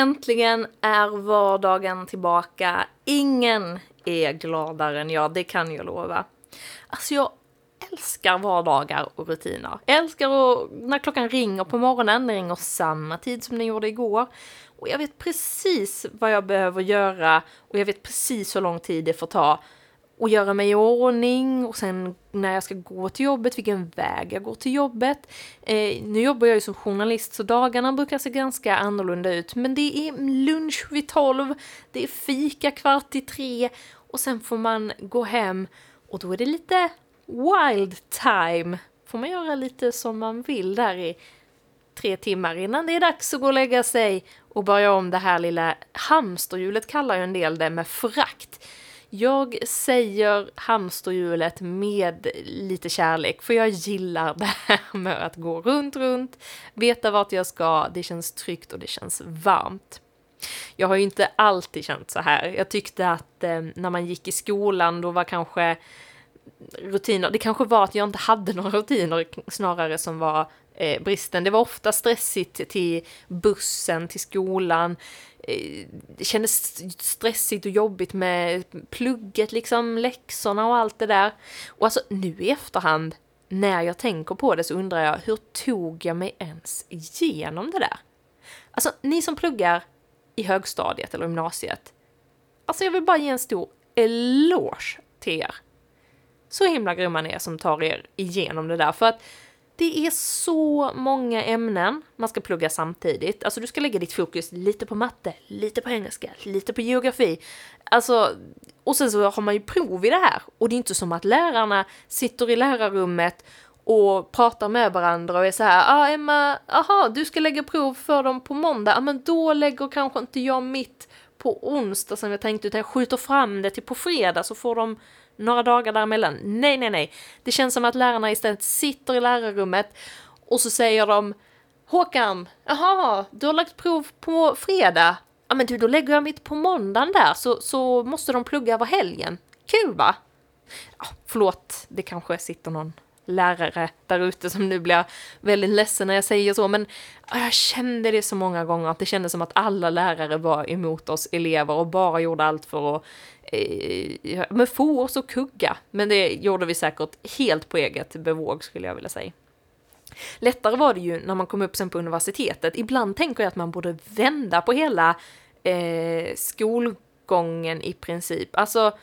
Äntligen är vardagen tillbaka. Ingen är gladare än jag, det kan jag lova. Alltså jag älskar vardagar och rutiner. Jag älskar och när klockan ringer på morgonen, den ringer samma tid som den gjorde igår. Och jag vet precis vad jag behöver göra och jag vet precis hur lång tid det får ta och göra mig i ordning och sen när jag ska gå till jobbet, vilken väg jag går till jobbet. Eh, nu jobbar jag ju som journalist så dagarna brukar se ganska annorlunda ut men det är lunch vid tolv, det är fika kvart i tre och sen får man gå hem och då är det lite wild time. Får man göra lite som man vill där i tre timmar innan det är dags att gå och lägga sig och börja om det här lilla hamsterhjulet kallar ju en del det med frakt. Jag säger hamsterhjulet med lite kärlek, för jag gillar det här med att gå runt, runt, veta vart jag ska, det känns tryggt och det känns varmt. Jag har ju inte alltid känt så här. Jag tyckte att eh, när man gick i skolan, då var kanske rutiner, det kanske var att jag inte hade några rutiner snarare som var eh, bristen. Det var ofta stressigt till bussen, till skolan. Det kändes stressigt och jobbigt med plugget, liksom läxorna och allt det där. Och alltså nu i efterhand, när jag tänker på det så undrar jag, hur tog jag mig ens igenom det där? Alltså, ni som pluggar i högstadiet eller gymnasiet, alltså jag vill bara ge en stor eloge till er. Så himla grymma ni är som tar er igenom det där, för att det är så många ämnen man ska plugga samtidigt. Alltså du ska lägga ditt fokus lite på matte, lite på engelska, lite på geografi. Alltså, och sen så har man ju prov i det här. Och det är inte som att lärarna sitter i lärarrummet och pratar med varandra och är så här, ah Emma, aha, du ska lägga prov för dem på måndag, ah, men då lägger kanske inte jag mitt på onsdag som jag tänkte, utan jag skjuter fram det till på fredag så får de några dagar däremellan. Nej, nej, nej. Det känns som att lärarna istället sitter i lärarrummet och så säger de Håkan, jaha, du har lagt prov på fredag. Ja men du, då lägger jag mitt på måndagen där så, så måste de plugga över helgen. Kul va? Ja, förlåt, det kanske sitter någon lärare där ute som nu blir väldigt ledsen när jag säger så, men jag kände det så många gånger att det kändes som att alla lärare var emot oss elever och bara gjorde allt för att Eh, med fors och kugga. Men det gjorde vi säkert helt på eget bevåg skulle jag vilja säga. Lättare var det ju när man kom upp sen på universitetet. Ibland tänker jag att man borde vända på hela eh, skolgången i princip. Alltså,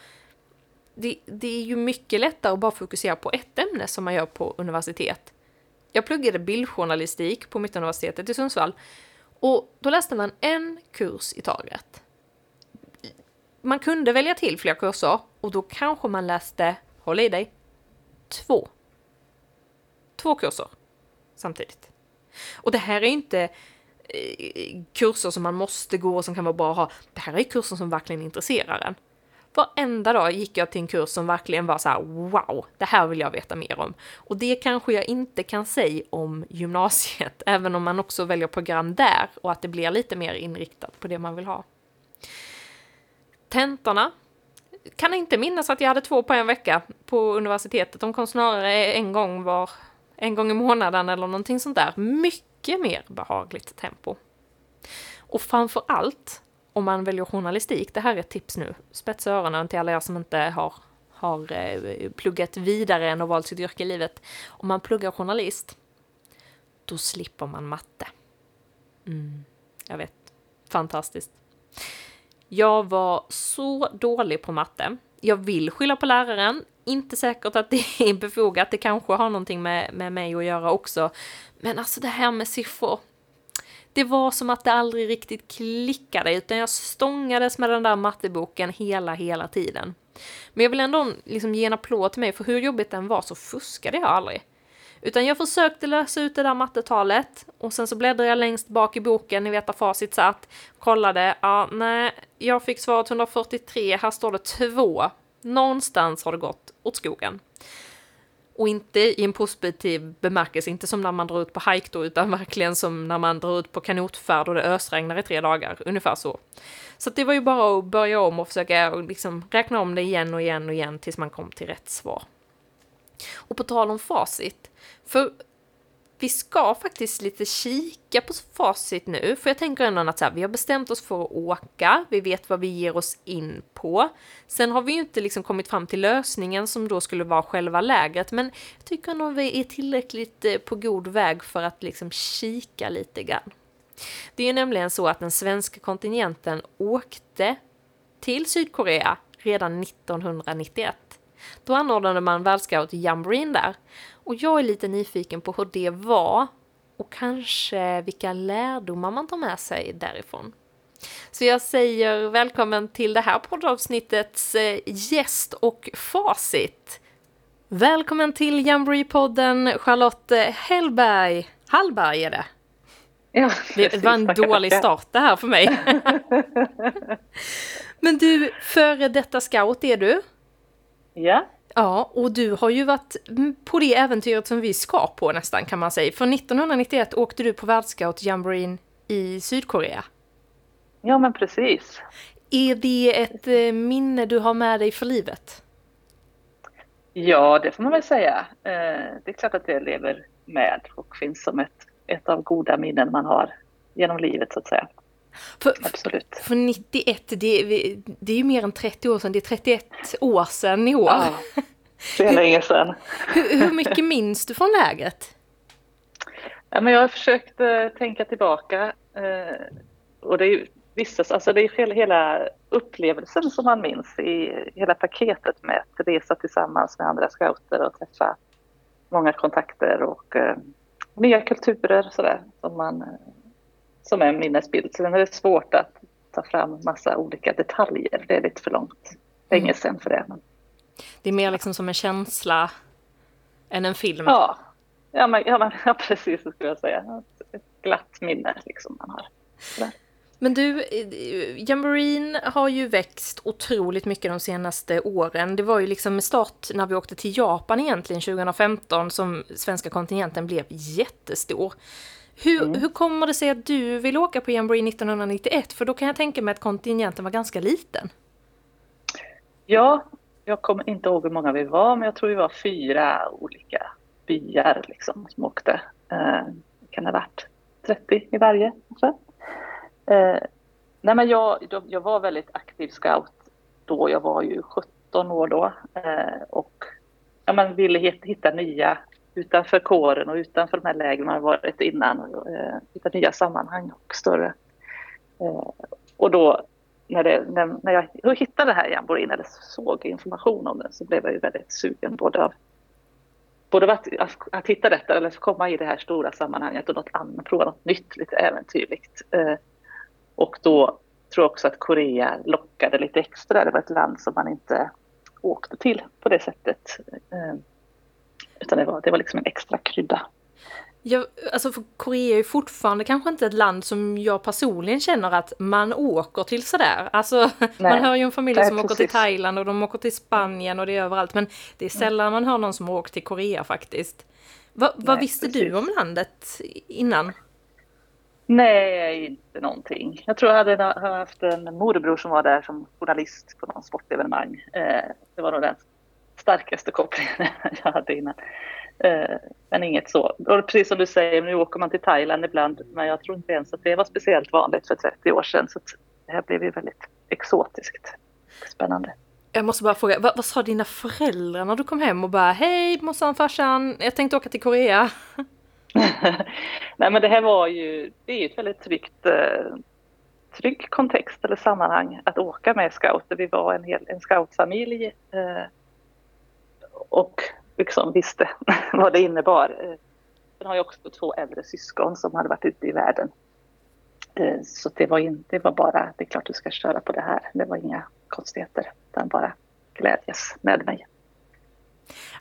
det, det är ju mycket lättare att bara fokusera på ett ämne som man gör på universitet. Jag pluggade bildjournalistik på Mittuniversitetet i Sundsvall och då läste man en kurs i taget. Man kunde välja till fler kurser och då kanske man läste, håll i dig, två. Två kurser samtidigt. Och det här är inte eh, kurser som man måste gå och som kan vara bra att ha. Det här är kurser som verkligen intresserar en. Varenda dag gick jag till en kurs som verkligen var så här, wow, det här vill jag veta mer om. Och det kanske jag inte kan säga om gymnasiet, även om man också väljer program där och att det blir lite mer inriktat på det man vill ha. Tentorna kan inte minnas att jag hade två på en vecka på universitetet. De kom snarare en gång var, en gång i månaden eller någonting sånt där. Mycket mer behagligt tempo. Och framför allt om man väljer journalistik, det här är ett tips nu, spetsa öronen till alla er som inte har, har eh, pluggat vidare än och valt sitt yrke i livet. Om man pluggar journalist, då slipper man matte. Mm, jag vet, fantastiskt. Jag var så dålig på matte. Jag vill skylla på läraren, inte säkert att det är befogat, det kanske har någonting med, med mig att göra också. Men alltså det här med siffror, det var som att det aldrig riktigt klickade, utan jag stångades med den där matteboken hela, hela tiden. Men jag vill ändå liksom ge en applåd till mig, för hur jobbigt den var så fuskade jag aldrig. Utan jag försökte lösa ut det där mattetalet och sen så bläddrade jag längst bak i boken, ni vet där facit satt, kollade, ja nej, jag fick svaret 143, här står det 2. Någonstans har det gått åt skogen. Och inte i en positiv bemärkelse, inte som när man drar ut på hike då, utan verkligen som när man drar ut på kanotfärd och det ösregnar i tre dagar, ungefär så. Så det var ju bara att börja om och försöka liksom räkna om det igen och igen och igen tills man kom till rätt svar. Och på tal om facit, för vi ska faktiskt lite kika på facit nu, för jag tänker ändå att så här, vi har bestämt oss för att åka, vi vet vad vi ger oss in på. Sen har vi ju inte liksom kommit fram till lösningen som då skulle vara själva lägret, men jag tycker nog vi är tillräckligt eh, på god väg för att liksom kika lite grann. Det är ju nämligen så att den svenska kontingenten åkte till Sydkorea redan 1991. Då anordnade man världsscout Jamboreen där. Och jag är lite nyfiken på hur det var och kanske vilka lärdomar man tar med sig därifrån. Så jag säger välkommen till det här poddavsnittets eh, gäst och facit. Välkommen till Jamboree-podden Charlotte Hellberg. Hallberg är det. Ja, det var en dålig start det här för mig. Men du, före detta scout är du? Ja. Ja, och du har ju varit på det äventyret som vi ska på nästan kan man säga. För 1991 åkte du på världsscout jamboreen i Sydkorea. Ja, men precis. Är det ett eh, minne du har med dig för livet? Ja, det får man väl säga. Eh, det är klart att det lever med och finns som ett, ett av goda minnen man har genom livet så att säga. För, Absolut. För 91, det, det är ju mer än 30 år sedan, det är 31 år sedan i år. Ja, det är länge sedan. hur, hur mycket minns du från lägret? Ja, men jag har försökt uh, tänka tillbaka. Uh, och det är ju vissa, alltså det är hela, upplevelsen som man minns i hela paketet med att resa tillsammans med andra scouter och träffa många kontakter och uh, nya kulturer sådär som man som är en minnesbild. Sen är det svårt att ta fram massa olika detaljer. Det är lite för långt. Länge mm. sedan för det. Men... Det är mer liksom som en känsla än en film? Ja, ja, men, ja, men, ja precis så skulle jag säga. Ett glatt minne liksom man har. Sådär. Men du, Jamboreen har ju växt otroligt mycket de senaste åren. Det var ju liksom med start när vi åkte till Japan egentligen 2015 som svenska kontingenten blev jättestor. Hur, mm. hur kommer det sig att du vill åka på Jamboree 1991? För då kan jag tänka mig att kontingenten var ganska liten. Ja, jag kommer inte ihåg hur många vi var, men jag tror vi var fyra olika byar liksom, som åkte. Eh, kan det ha varit 30 i varje? Eh, nej, men jag, jag var väldigt aktiv scout då. Jag var ju 17 år då eh, och ja, man ville hitta nya utanför kåren och utanför de här lägren man varit innan. Eh, hitta nya sammanhang och större. Eh, och då när, det, när, när jag hittade det här jamborin eller såg information om den så blev jag ju väldigt sugen både av både att, att, att hitta detta eller att komma i det här stora sammanhanget och något annat, prova något nytt, lite äventyrligt. Eh, och då tror jag också att Korea lockade lite extra. Det var ett land som man inte åkte till på det sättet. Eh, utan det var, det var liksom en extra krydda. Ja, alltså Korea är fortfarande kanske inte ett land som jag personligen känner att man åker till sådär. Alltså Nej. man hör ju om familjer som precis. åker till Thailand och de åker till Spanien och det är överallt. Men det är sällan man hör någon som åkt till Korea faktiskt. Va, vad Nej, visste precis. du om landet innan? Nej, inte någonting. Jag tror jag hade haft en morbror som var där som journalist på någon sportevenemang. Eh, det var nog den starkaste kopplingen jag hade innan. Eh, men inget så. Och precis som du säger, nu åker man till Thailand ibland, men jag tror inte ens att det var speciellt vanligt för 30 år sedan. Så det här blev ju väldigt exotiskt. Spännande. Jag måste bara fråga, vad, vad sa dina föräldrar när du kom hem och bara hej morsan, farsan, jag tänkte åka till Korea? Nej men det här var ju, det är ju ett väldigt tryggt, eh, trygg kontext eller sammanhang att åka med scouter. Vi var en, hel, en scoutfamilj eh, och liksom visste vad det innebar. Eh, Sen har jag också två äldre syskon som hade varit ute i världen. Eh, Så det var, inte, det var bara, det är klart du ska köra på det här. Det var inga konstigheter, utan bara glädjes med mig.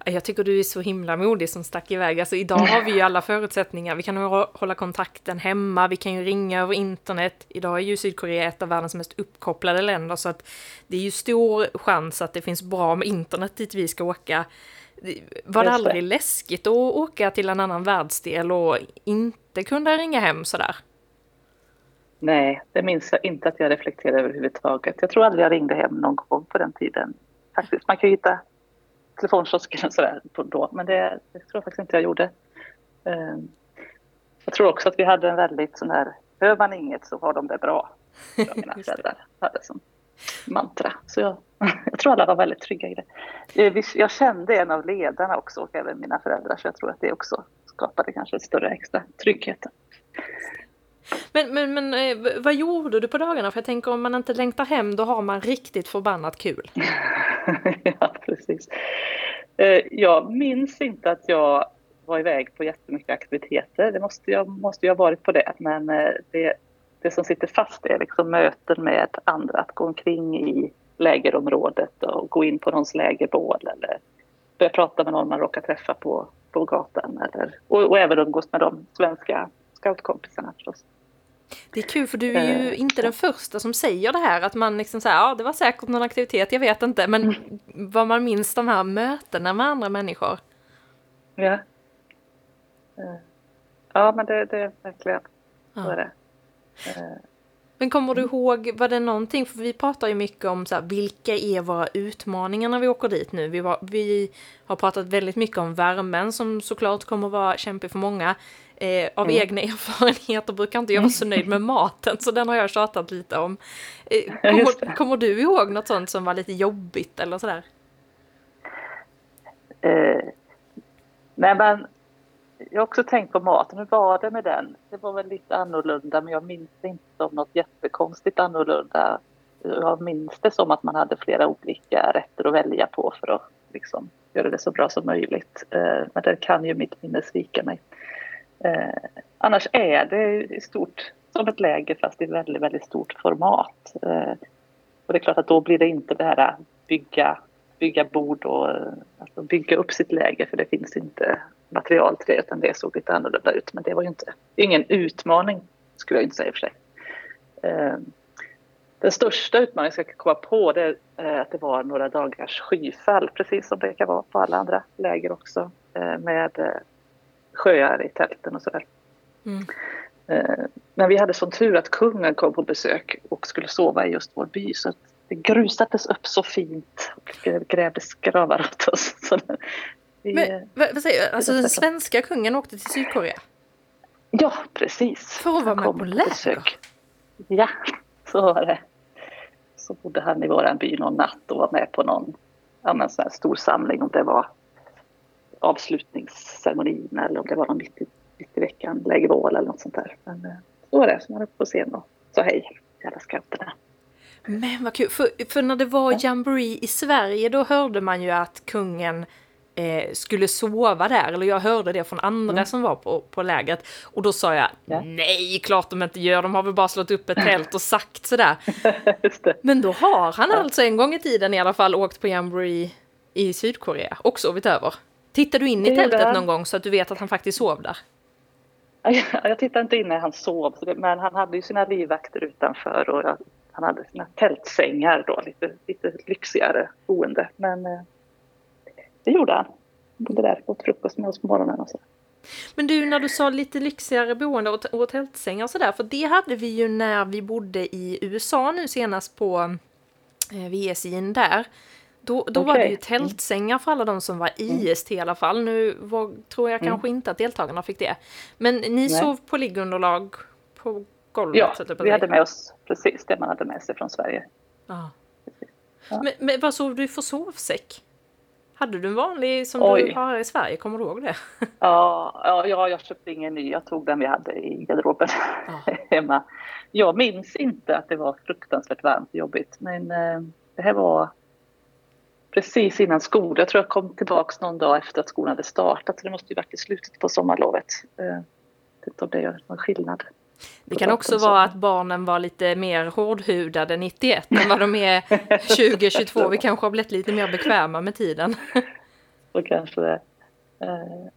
Jag tycker du är så himla modig som stack iväg. Alltså idag har vi ju alla förutsättningar. Vi kan hålla kontakten hemma, vi kan ju ringa över internet. Idag är ju Sydkorea ett av världens mest uppkopplade länder så att det är ju stor chans att det finns bra med internet dit vi ska åka. Var det aldrig läskigt att åka till en annan världsdel och inte kunna ringa hem sådär? Nej, det minns jag inte att jag reflekterade överhuvudtaget. Jag tror aldrig jag ringde hem någon gång på den tiden. Faktiskt, man kan ju hitta telefonkiosken och sådär då, men det, det tror jag faktiskt inte jag gjorde. Ehm, Jag tror också att vi hade en väldigt sån här, hör man inget så har de det bra. Mina föräldrar hade som mantra. Så jag, jag tror alla var väldigt trygga i det. Eh, Jag kände en av ledarna också och även mina föräldrar så jag tror att det också skapade kanske större extra trygghet. Men, men, men eh, vad gjorde du på dagarna? För jag tänker om man inte längtar hem då har man riktigt förbannat kul. ja, precis. Eh, jag minns inte att jag var iväg på jättemycket aktiviteter. Det måste jag måste ju ha varit på det. Men eh, det, det som sitter fast är liksom möten med andra. Att gå omkring i lägerområdet och gå in på någons lägerbål eller börja prata med någon man råkar träffa på, på gatan. Eller, och, och även umgås med de svenska scoutkompisarna förstås. Det är kul för du är ju Eh, inte den första som säger det här att man liksom säger ja det var säkert någon aktivitet, jag vet inte, men vad man minns de här mötena med andra människor. Ja, Eh, ja men det, det är verkligen så är det. Men kommer du ihåg, var det någonting, för vi pratar ju mycket om så här, vilka är våra utmaningar när vi åker dit nu? Vi, var, vi har pratat väldigt mycket om värmen som såklart kommer vara kämpig för många. Eh, av Mm. egna erfarenheter brukar inte jag vara så nöjd med maten, så den har jag tjatat lite om. Eh, kommer, kommer du ihåg något sånt som var lite jobbigt eller sådär? Eh, nej men jag har också tänkt på maten. Hur var det med den? Det var väl lite annorlunda men jag minns det inte som något jättekonstigt annorlunda. Jag minns det som att man hade flera olika rätter att välja på för att liksom göra det så bra som möjligt. Eh, men där kan ju mitt minne svika mig. Eh, annars är det i stort som ett läger fast i väldigt, väldigt stort format. Eh, och det är klart att då blir det inte det här att bygga, bygga bord och alltså bygga upp sitt läger för det finns inte material till det utan det såg lite annorlunda ut. Men det var ju inte, ingen utmaning skulle jag inte säga i och för sig. Eh, Den största utmaningen jag ska komma på det är eh, att det var några dagars skyfall precis som det kan vara på alla andra läger också eh, med eh, sjöar i tälten och sådär. Mm. Eh, Men vi hade sån tur att kungen kom på besök och skulle sova i just vår by. Så att det grusades upp så fint och grävdes gravar åt oss. Så vi, Men eh, vad, vad säger? Alltså den svenska kungen åkte till Sydkorea? ja, precis. För att vara Han med på läger? Ja, så var det. Så bodde han i våran by någon natt och var med på någon ja, sån stor samling. Om det var avslutningsceremonin eller om det var någon mitt i, mitt i veckan, lägervål eller något sånt där. Men eh, så var det. Så man var på scen och sa hej till alla scouterna. Men vad kul, för, för när det var jamboree i Sverige då hörde man ju att kungen eh, skulle sova där, eller jag hörde det från andra Mm. som var på, på lägret. Och då sa jag, Ja. nej, klart de inte gör, de har väl bara slått upp ett tält och sagt sådär. Men då har han alltså en gång i tiden i alla fall åkt på jamboree i Sydkorea och sovit över. Tittar du in i tältet någon gång så att du vet att han faktiskt sov där? Ja, Jag tittade inte in när han sov, men han hade ju sina livvakter utanför och han hade sina tältsängar då, lite, lite lyxigare boende. Men eh, det gjorde han. Bodde där, åt frukost med oss på morgonen och så. Men du, när du sa lite lyxigare boende och, och tältsängar och sådär, för det hade vi ju när vi bodde i USA nu senast på eh, VSIn där. Då, då var det ju tältsängar för alla de som var IST i alla fall. Nu var, tror jag Mm. kanske inte att deltagarna fick det. Men ni sov på liggunderlag på golvet? Ja, det vi hade med oss precis det man hade med sig från Sverige. Ja. Ja. Men, men vad sov du för sovsäck? Hade du en vanlig som Oj. du har här i Sverige? Kommer du ihåg det? Ja, ja, ja, jag köpte ingen ny. Jag tog den vi hade i garderoben Ja. hemma. Jag minns inte att det var fruktansvärt varmt och jobbigt. Men eh, det här var precis innan skolan. Jag tror jag kom tillbaks någon dag efter att skolan hade startat. Så det måste ju varit i slutet på sommarlovet. Eh, jag vet inte om det gör någon skillnad. Det kan också vara att barnen var lite mer hårdhudade 91 än vad de är 2022. Vi kanske har blivit lite mer bekväma med tiden. Så kanske det. Eh,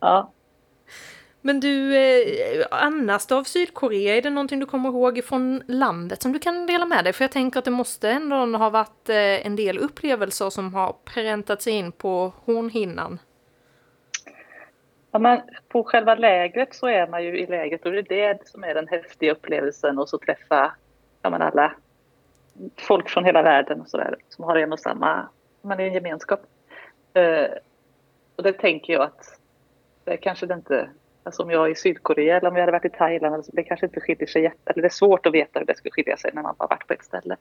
ja, Men du, eh, annars då av Sydkorea, är det någonting du kommer ihåg från landet som du kan dela med dig? För jag tänker att det måste ändå ha varit eh, en del upplevelser som har präntat sig in på hornhinnan. Ja, men på själva lägret så är man ju i lägret och det är det som är den häftiga upplevelsen och så träffa ja, men alla folk från hela världen och sådär som har en och samma, man är en gemenskap. Uh, och det tänker jag att det kanske det inte Alltså om jag är i Sydkorea eller om jag hade varit i Thailand, alltså det kanske inte skiljer sig jätte... Eller det är svårt att veta hur det skulle skilja sig när man bara varit på ett ställe.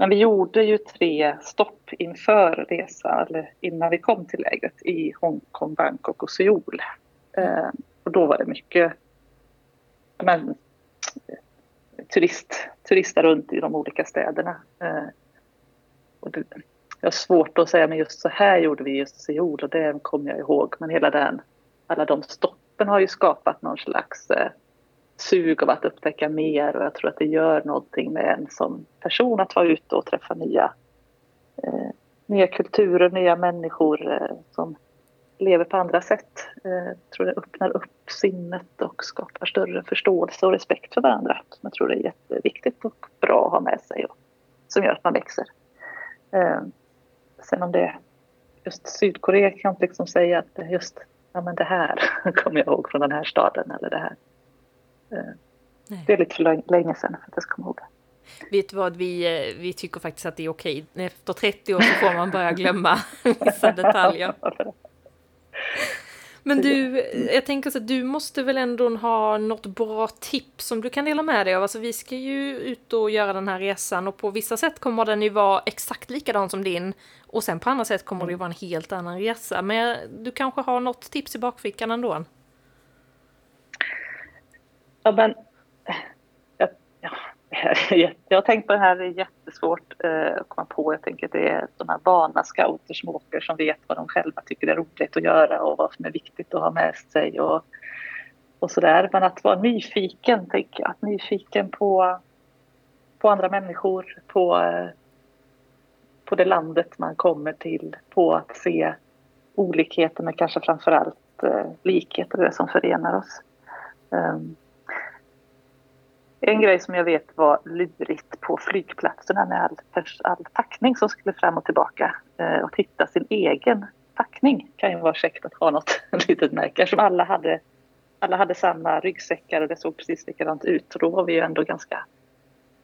Men vi gjorde ju tre stopp inför resan, eller innan vi kom till lägret, i Hongkong, Bangkok och Seoul. Eh, och då var det mycket men, eh, turist, turister runt i de olika städerna. Eh, och det, jag har svårt att säga, men just så här gjorde vi just Seoul och det kommer jag ihåg. Men hela den, alla de stoppen har ju skapat någon slags eh, sug av att upptäcka mer och jag tror att det gör någonting med en som person att vara ute och träffa nya, eh, nya kulturer, nya människor eh, som lever på andra sätt. Eh, jag tror det öppnar upp sinnet och skapar större förståelse och respekt för varandra. Som jag tror det är jätteviktigt och bra att ha med sig och som gör att man växer. Eh, sen om det just Sydkorea kan jag liksom säga att just ja, men det här kommer jag ihåg från den här staden eller det här. Eh, det är lite för länge sedan för att jag ska komma ihåg det. Vet du vad, vi, eh, vi tycker faktiskt att det är okej. Efter 30 år så får man börja glömma vissa detaljer. Men du, jag tänker så att du måste väl ändå ha något bra tips som du kan dela med dig av. Alltså vi ska ju ut och göra den här resan och på vissa sätt kommer den ju vara exakt likadan som din. Och sen på andra sätt kommer det ju vara en helt annan resa. Men du kanske har något tips i bakfickan ändå? Ja, men eh, jag har tänkt på det här, det är jättesvårt eh, att komma på. Jag tänker att det är de här vana scouter som åker som vet vad de själva tycker är roligt att göra och vad som är viktigt att ha med sig och, och sådär. Men att vara nyfiken, tänker jag. Att nyfiken på, på andra människor, på, eh, på det landet man kommer till, på att se olikheter men kanske framförallt eh, likheter, det som förenar oss. Um, en grej som jag vet var lurigt på flygplatserna med all, all packning som skulle fram och tillbaka eh, och hitta sin egen packning kan ju vara käckt att ha något litet märke som alla hade. Alla hade samma ryggsäckar och det såg precis likadant ut och då var vi ju ändå ganska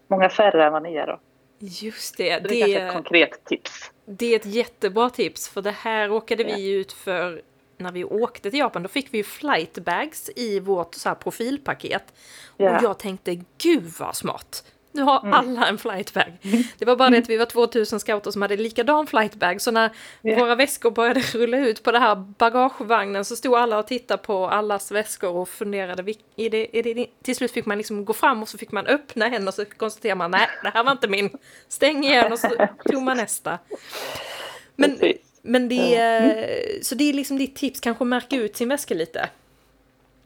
många färre än vad ni är då. Just det. det, är det är ett konkret tips. Det är ett jättebra tips för det här råkade vi ut för när vi åkte till Japan, då fick vi ju flightbags i vårt så profilpaket. Yeah. Och jag tänkte, gud vad smart! Nu har mm. alla en flightbag. Det var bara det att vi var 2000 scouter som hade likadan flightbag. Så när yeah. våra väskor började rulla ut på det här bagagevagnen så stod alla och tittade på allas väskor och funderade. Är det, är det, till slut fick man liksom gå fram och så fick man öppna en och så konstaterade man nej, det här var inte min. Stäng igen och så tog man nästa. Men men det är, så det är liksom ditt tips, kanske märka ut sin väska lite?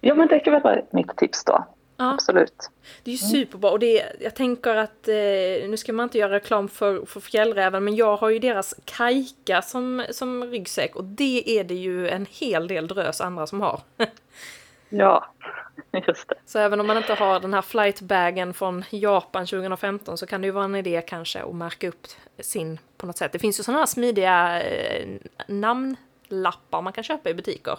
Ja, men det kan väl vara mitt tips då. Ja. Absolut. Det är ju mm. superbra och det är, jag tänker att, eh, nu ska man inte göra reklam för, för fjällräven, men jag har ju deras kajka som, som ryggsäck och det är det ju en hel del drös andra som har. ja, just det. Så även om man inte har den här flightbagen från Japan 2015 så kan det ju vara en idé kanske att märka upp sin på något sätt. Det finns ju sådana här smidiga eh, namnlappar man kan köpa i butiker.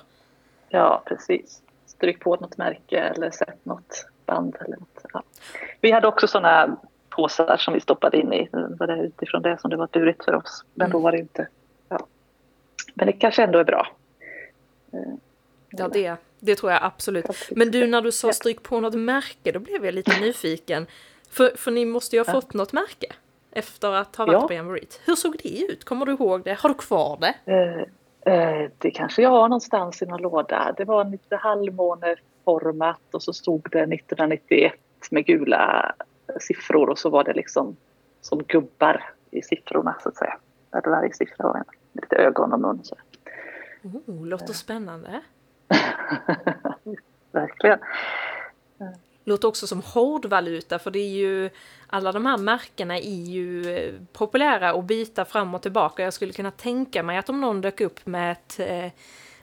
Ja, precis. Stryk på något märke eller sätt något band eller något. Ja. Vi hade också sådana påsar som vi stoppade in i. Var det utifrån det som det var durigt för oss. Men mm. då var det inte. Ja. Men det kanske ändå är bra. Eh, ja, det, det tror jag absolut. Men du, när du sa stryk på något märke, då blev jag lite nyfiken. För, för ni måste ju ha fått något märke? efter att ha varit ja. på Jamboree. Hur såg det ut? Kommer du ihåg det? Har du kvar det? Eh, eh, det kanske jag har någonstans i någon låda. Det var lite halvmåneformat och så stod det 1991 med gula siffror och så var det liksom som gubbar i siffrorna så att säga. Där varje siffra var med lite ögon och mun. Så. Oh, låter spännande. Verkligen. Låter också som hårdvaluta för det är ju alla de här märkena är ju eh, populära att byta fram och tillbaka. Jag skulle kunna tänka mig att om någon dök upp med ett eh,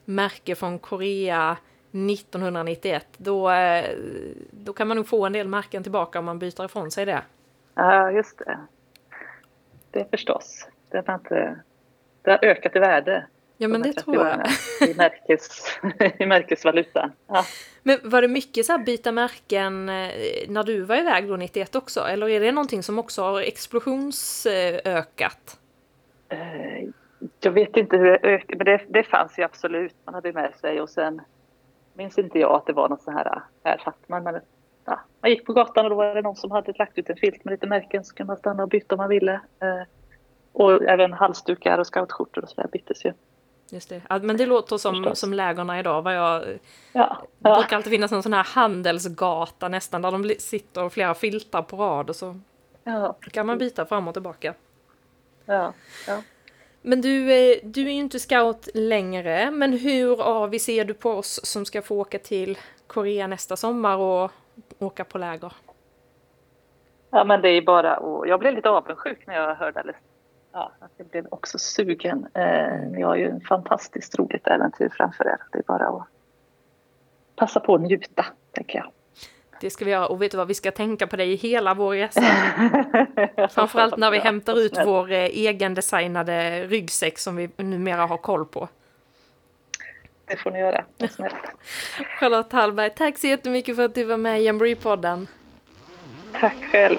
märke från Korea 1991 då, eh, då kan man nog få en del märken tillbaka om man byter ifrån sig det. Ja, just det. Det förstås. Det har, inte, det har ökat i värde. Ja, men det tror jag. I, märkes, i märkesvaluta. Ja. Men var det mycket så byta märken eh, när du var iväg då 91 också? Eller är det någonting som också har explosionsökat? Eh, jag vet inte hur det ökade, men det, det fanns ju absolut. Man hade med sig och sen minns inte jag att det var något så här, här satt man. Men, ja, man gick på gatan och då var det någon som hade lagt ut en filt med lite märken så kunde man stanna och byta om man ville. Eh, och även halsdukar och scoutskjortor och sådär byttes ju. Just det. Ja, men det låter som, som lägerna idag. Vad jag, Ja, Det brukar alltid finnas en sån här handelsgata nästan där de sitter och flera filtar på rad och så ja, kan man byta fram och tillbaka. ja, ja. Men du, eh, du är ju inte scout längre, men hur avis ser du på oss som ska få åka till Korea nästa sommar och åka på läger? Ja, men det är bara och Jag blev lite avundsjuk när jag hörde det. Ja, att jag blev också sugen. Eh, ni har ju en fantastiskt roligt äventyr framför er. Det är bara att passa på att njuta, tänker jag. Det ska vi göra och vet du vad, vi ska tänka på dig i hela vår resa. Framförallt när vi hämtar ut vår eh, egendesignade ryggsäck som vi numera har koll på. Det får ni göra. Charlotte Hallberg, tack så jättemycket för att du var med i Jamboree-podden. Tack själv.